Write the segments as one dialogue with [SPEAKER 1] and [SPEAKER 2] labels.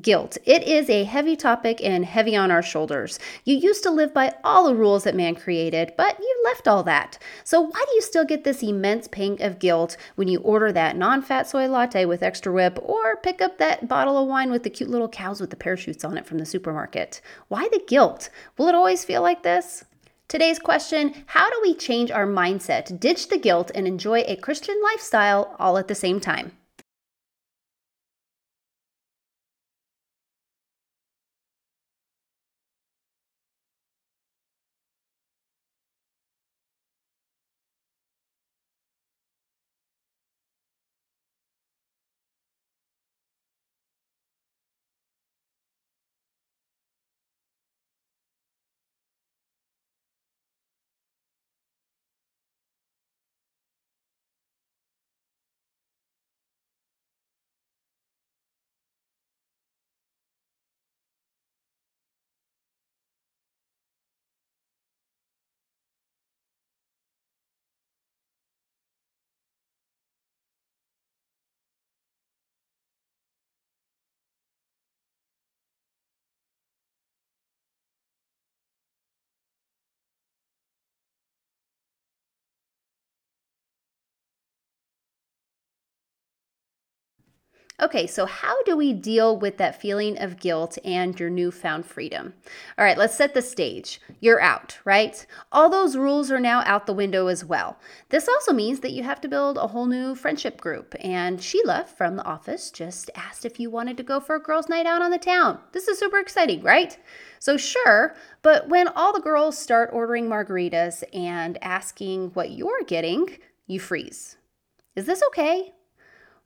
[SPEAKER 1] Guilt. It is a heavy topic and heavy on our shoulders. You used to live by all the rules that man created, but you left all that. So, why do you still get this immense pang of guilt when you order that non fat soy latte with extra whip or pick up that bottle of wine with the cute little cows with the parachutes on it from the supermarket? Why the guilt? Will it always feel like this? Today's question How do we change our mindset, ditch the guilt, and enjoy a Christian lifestyle all at the same time? Okay, so how do we deal with that feeling of guilt and your newfound freedom? All right, let's set the stage. You're out, right? All those rules are now out the window as well. This also means that you have to build a whole new friendship group. And Sheila from the office just asked if you wanted to go for a girls' night out on the town. This is super exciting, right? So, sure, but when all the girls start ordering margaritas and asking what you're getting, you freeze. Is this okay?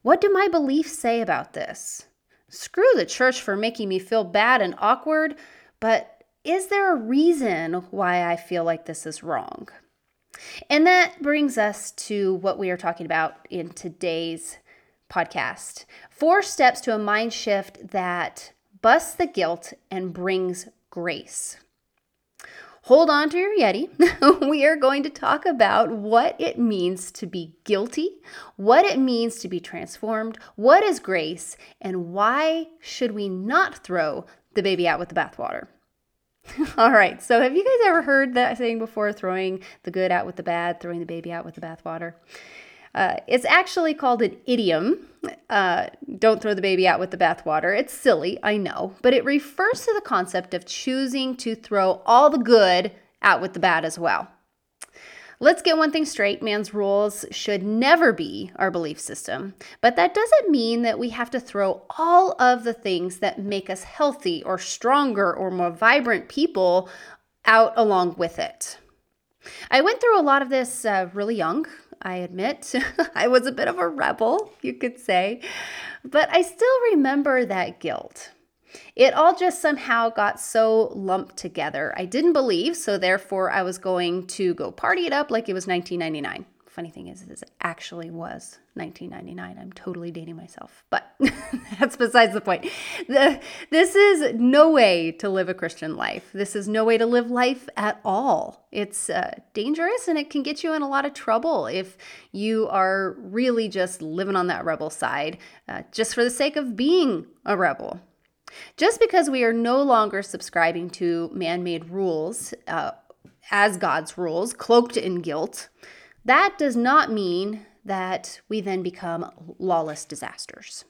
[SPEAKER 1] What do my beliefs say about this? Screw the church for making me feel bad and awkward, but is there a reason why I feel like this is wrong? And that brings us to what we are talking about in today's podcast four steps to a mind shift that busts the guilt and brings grace hold on to your Yeti. we are going to talk about what it means to be guilty, what it means to be transformed, what is grace, and why should we not throw the baby out with the bathwater. All right, so have you guys ever heard that saying before throwing the good out with the bad, throwing the baby out with the bathwater? Uh, it's actually called an idiom. Uh, don't throw the baby out with the bathwater. It's silly, I know, but it refers to the concept of choosing to throw all the good out with the bad as well. Let's get one thing straight man's rules should never be our belief system, but that doesn't mean that we have to throw all of the things that make us healthy or stronger or more vibrant people out along with it. I went through a lot of this uh, really young. I admit. I was a bit of a rebel, you could say. But I still remember that guilt. It all just somehow got so lumped together. I didn't believe, so therefore I was going to go party it up like it was 1999 funny thing is, is it actually was 1999. I'm totally dating myself, but that's besides the point. The, this is no way to live a Christian life. This is no way to live life at all. It's uh, dangerous and it can get you in a lot of trouble if you are really just living on that rebel side uh, just for the sake of being a rebel. Just because we are no longer subscribing to man made rules uh, as God's rules, cloaked in guilt, that does not mean that we then become lawless disasters.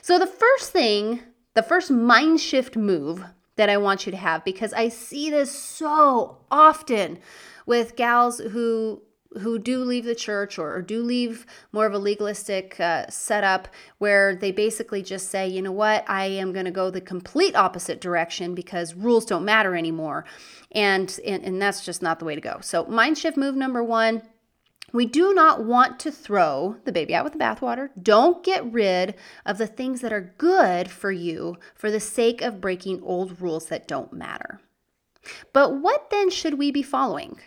[SPEAKER 1] So, the first thing, the first mind shift move that I want you to have, because I see this so often with gals who who do leave the church or, or do leave more of a legalistic uh, setup where they basically just say, you know what, I am going to go the complete opposite direction because rules don't matter anymore. And, and, and that's just not the way to go. So, mind shift move number one we do not want to throw the baby out with the bathwater. Don't get rid of the things that are good for you for the sake of breaking old rules that don't matter. But what then should we be following?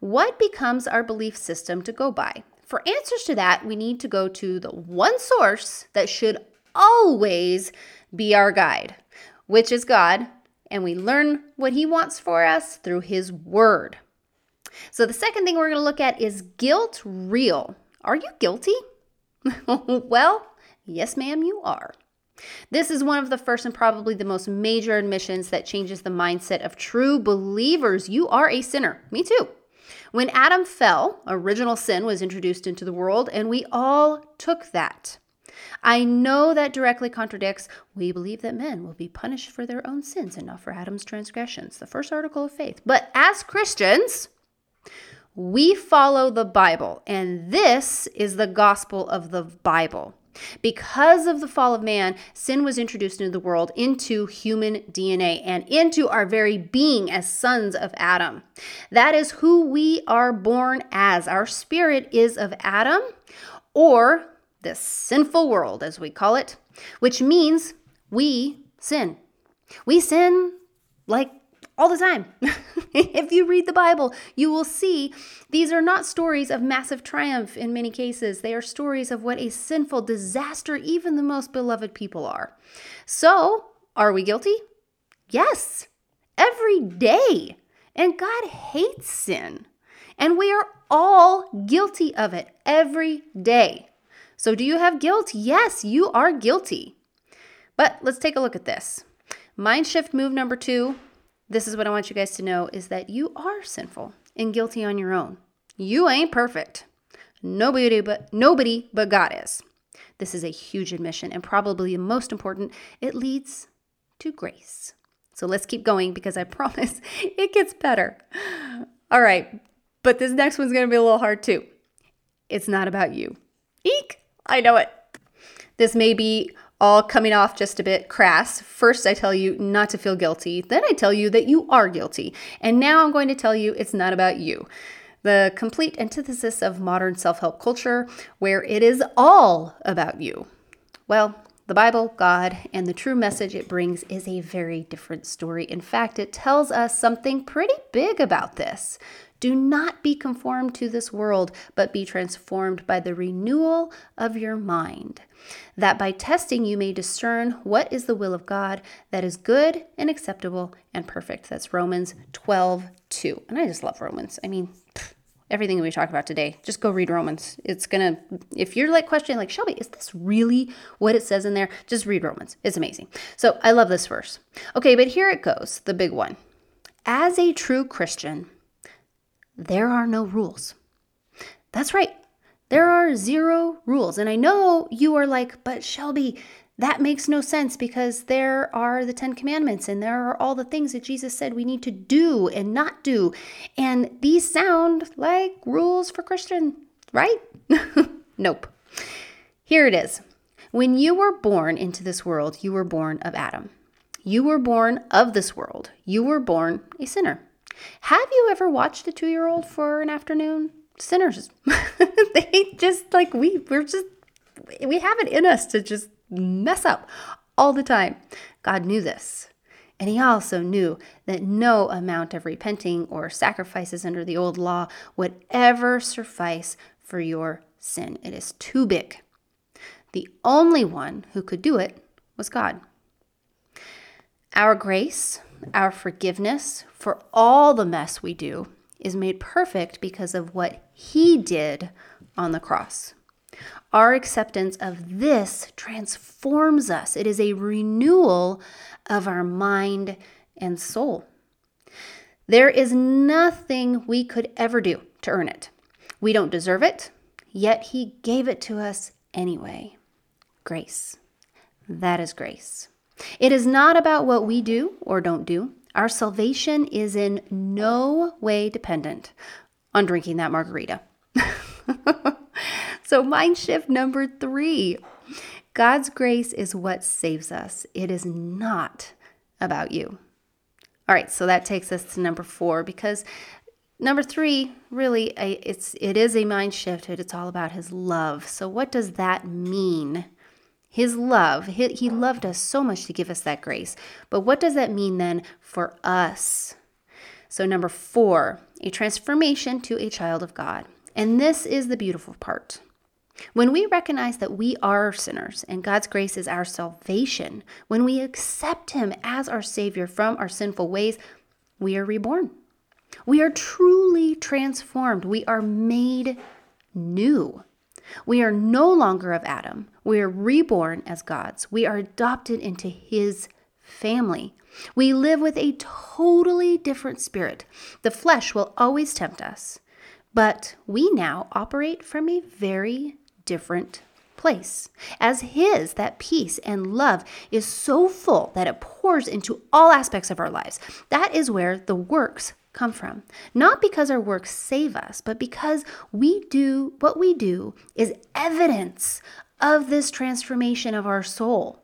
[SPEAKER 1] What becomes our belief system to go by? For answers to that, we need to go to the one source that should always be our guide, which is God, and we learn what He wants for us through His Word. So, the second thing we're going to look at is guilt real? Are you guilty? well, yes, ma'am, you are. This is one of the first and probably the most major admissions that changes the mindset of true believers. You are a sinner. Me too. When Adam fell, original sin was introduced into the world, and we all took that. I know that directly contradicts, we believe that men will be punished for their own sins and not for Adam's transgressions, the first article of faith. But as Christians, we follow the Bible, and this is the gospel of the Bible. Because of the fall of man, sin was introduced into the world, into human DNA, and into our very being as sons of Adam. That is who we are born as. Our spirit is of Adam, or the sinful world, as we call it, which means we sin. We sin like all the time. if you read the Bible, you will see these are not stories of massive triumph in many cases. They are stories of what a sinful disaster even the most beloved people are. So, are we guilty? Yes, every day. And God hates sin. And we are all guilty of it every day. So, do you have guilt? Yes, you are guilty. But let's take a look at this. Mind shift move number two this is what I want you guys to know is that you are sinful and guilty on your own. You ain't perfect. Nobody but nobody but God is. This is a huge admission and probably the most important, it leads to grace. So let's keep going because I promise it gets better. All right, but this next one's going to be a little hard too. It's not about you. Eek! I know it. This may be all coming off just a bit crass. First, I tell you not to feel guilty. Then I tell you that you are guilty. And now I'm going to tell you it's not about you. The complete antithesis of modern self help culture, where it is all about you. Well, the Bible, God, and the true message it brings is a very different story. In fact, it tells us something pretty big about this. Do not be conformed to this world, but be transformed by the renewal of your mind, that by testing you may discern what is the will of God that is good and acceptable and perfect. That's Romans 12 2. And I just love Romans. I mean, everything we talk about today, just go read Romans. It's gonna, if you're like questioning, like, Shelby, is this really what it says in there? Just read Romans. It's amazing. So I love this verse. Okay, but here it goes, the big one. As a true Christian, there are no rules. That's right. There are zero rules. And I know you are like, but Shelby, that makes no sense because there are the Ten Commandments and there are all the things that Jesus said we need to do and not do. And these sound like rules for Christian, right? nope. Here it is. When you were born into this world, you were born of Adam. You were born of this world. You were born a sinner. Have you ever watched a two year old for an afternoon? Sinners. they just like we, we're just, we have it in us to just mess up all the time. God knew this. And he also knew that no amount of repenting or sacrifices under the old law would ever suffice for your sin. It is too big. The only one who could do it was God. Our grace, our forgiveness for all the mess we do is made perfect because of what He did on the cross. Our acceptance of this transforms us, it is a renewal of our mind and soul. There is nothing we could ever do to earn it. We don't deserve it, yet He gave it to us anyway. Grace. That is grace. It is not about what we do or don't do. Our salvation is in no way dependent on drinking that margarita. so, mind shift number three God's grace is what saves us, it is not about you. All right, so that takes us to number four because number three really it's it is a mind shift it's all about his love so what does that mean his love, he, he loved us so much to give us that grace. But what does that mean then for us? So, number four, a transformation to a child of God. And this is the beautiful part. When we recognize that we are sinners and God's grace is our salvation, when we accept Him as our Savior from our sinful ways, we are reborn. We are truly transformed. We are made new. We are no longer of Adam. We are reborn as God's. We are adopted into his family. We live with a totally different spirit. The flesh will always tempt us, but we now operate from a very different place. As His, that peace and love is so full that it pours into all aspects of our lives. That is where the works come from. Not because our works save us, but because we do what we do is evidence of this transformation of our soul.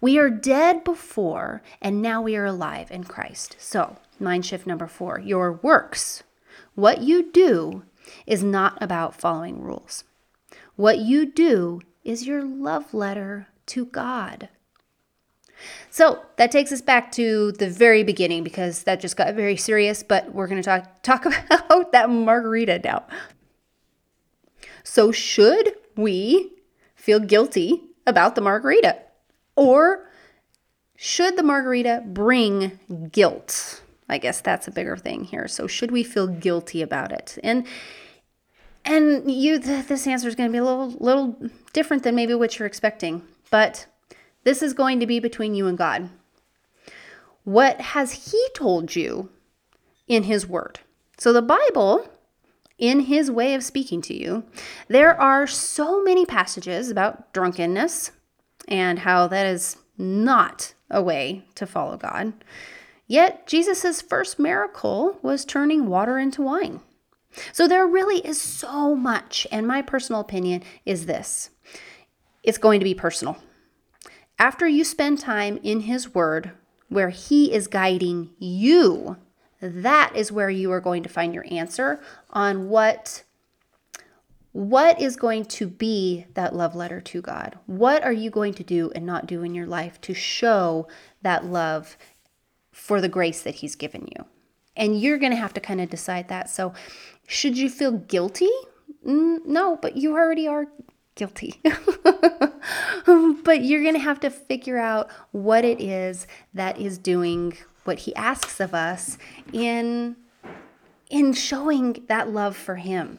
[SPEAKER 1] We are dead before, and now we are alive in Christ. So, mind shift number four your works, what you do, is not about following rules. What you do is your love letter to God. So that takes us back to the very beginning because that just got very serious, but we're going to talk, talk about that margarita now. So, should we feel guilty about the margarita? Or should the margarita bring guilt? I guess that's a bigger thing here. So, should we feel guilty about it? And and you, this answer is going to be a little, little different than maybe what you're expecting, but this is going to be between you and God. What has He told you in His Word? So, the Bible, in His way of speaking to you, there are so many passages about drunkenness and how that is not a way to follow God. Yet, Jesus' first miracle was turning water into wine. So there really is so much, and my personal opinion is this it's going to be personal. After you spend time in His Word, where He is guiding you, that is where you are going to find your answer on what what is going to be that love letter to God? What are you going to do and not do in your life to show that love for the grace that He's given you? And you're going to have to kind of decide that. So should you feel guilty? No, but you already are guilty. but you're going to have to figure out what it is that is doing what he asks of us in in showing that love for him.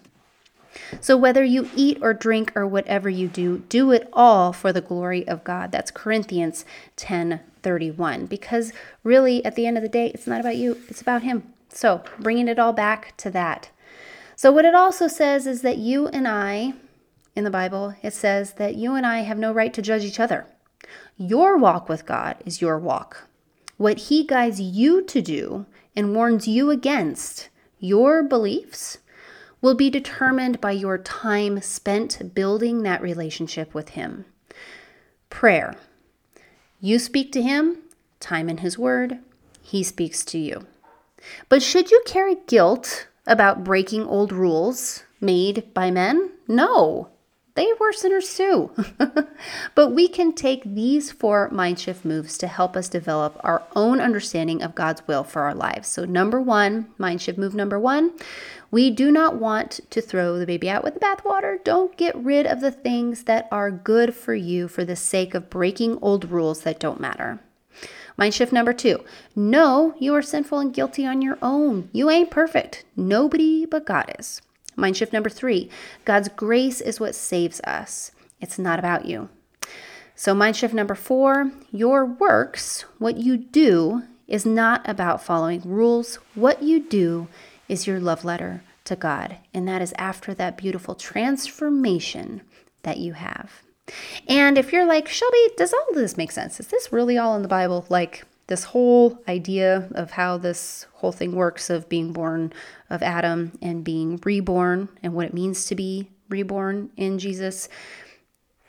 [SPEAKER 1] So whether you eat or drink or whatever you do, do it all for the glory of God. That's Corinthians 10:31 because really at the end of the day it's not about you, it's about him. So, bringing it all back to that. So, what it also says is that you and I, in the Bible, it says that you and I have no right to judge each other. Your walk with God is your walk. What He guides you to do and warns you against, your beliefs, will be determined by your time spent building that relationship with Him. Prayer. You speak to Him, time in His Word, He speaks to you. But should you carry guilt about breaking old rules made by men? No, they were sinners too. but we can take these four mind shift moves to help us develop our own understanding of God's will for our lives. So, number one, mind shift move number one, we do not want to throw the baby out with the bathwater. Don't get rid of the things that are good for you for the sake of breaking old rules that don't matter. Mind shift number two know you are sinful and guilty on your own. You ain't perfect. Nobody but God is. Mind shift number three God's grace is what saves us, it's not about you. So, mind shift number four your works, what you do, is not about following rules. What you do is your love letter to God. And that is after that beautiful transformation that you have. And if you're like, Shelby, does all this make sense? Is this really all in the Bible? Like this whole idea of how this whole thing works of being born of Adam and being reborn and what it means to be reborn in Jesus.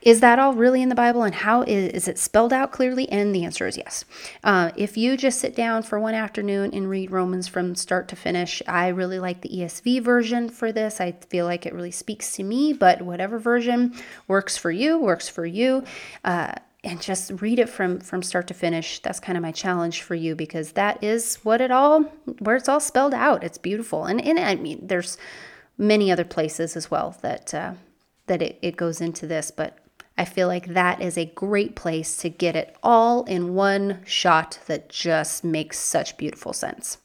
[SPEAKER 1] Is that all really in the Bible and how is, is it spelled out clearly? And the answer is yes. Uh, if you just sit down for one afternoon and read Romans from start to finish, I really like the ESV version for this. I feel like it really speaks to me, but whatever version works for you, works for you. Uh, and just read it from from start to finish. That's kind of my challenge for you because that is what it all where it's all spelled out. It's beautiful. And, and i mean there's many other places as well that uh, that it, it goes into this but I feel like that is a great place to get it all in one shot that just makes such beautiful sense.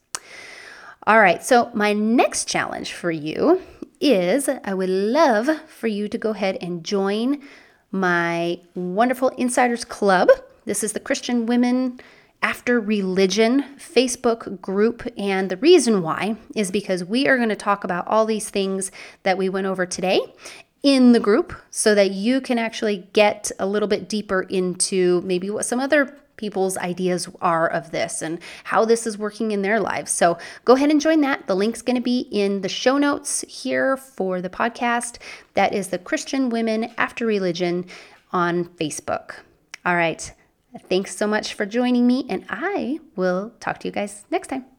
[SPEAKER 1] All right, so my next challenge for you is I would love for you to go ahead and join my wonderful Insiders Club. This is the Christian Women after Religion Facebook group. And the reason why is because we are going to talk about all these things that we went over today in the group so that you can actually get a little bit deeper into maybe what some other people's ideas are of this and how this is working in their lives. So go ahead and join that. The link's going to be in the show notes here for the podcast. That is the Christian Women After Religion on Facebook. All right. Thanks so much for joining me, and I will talk to you guys next time.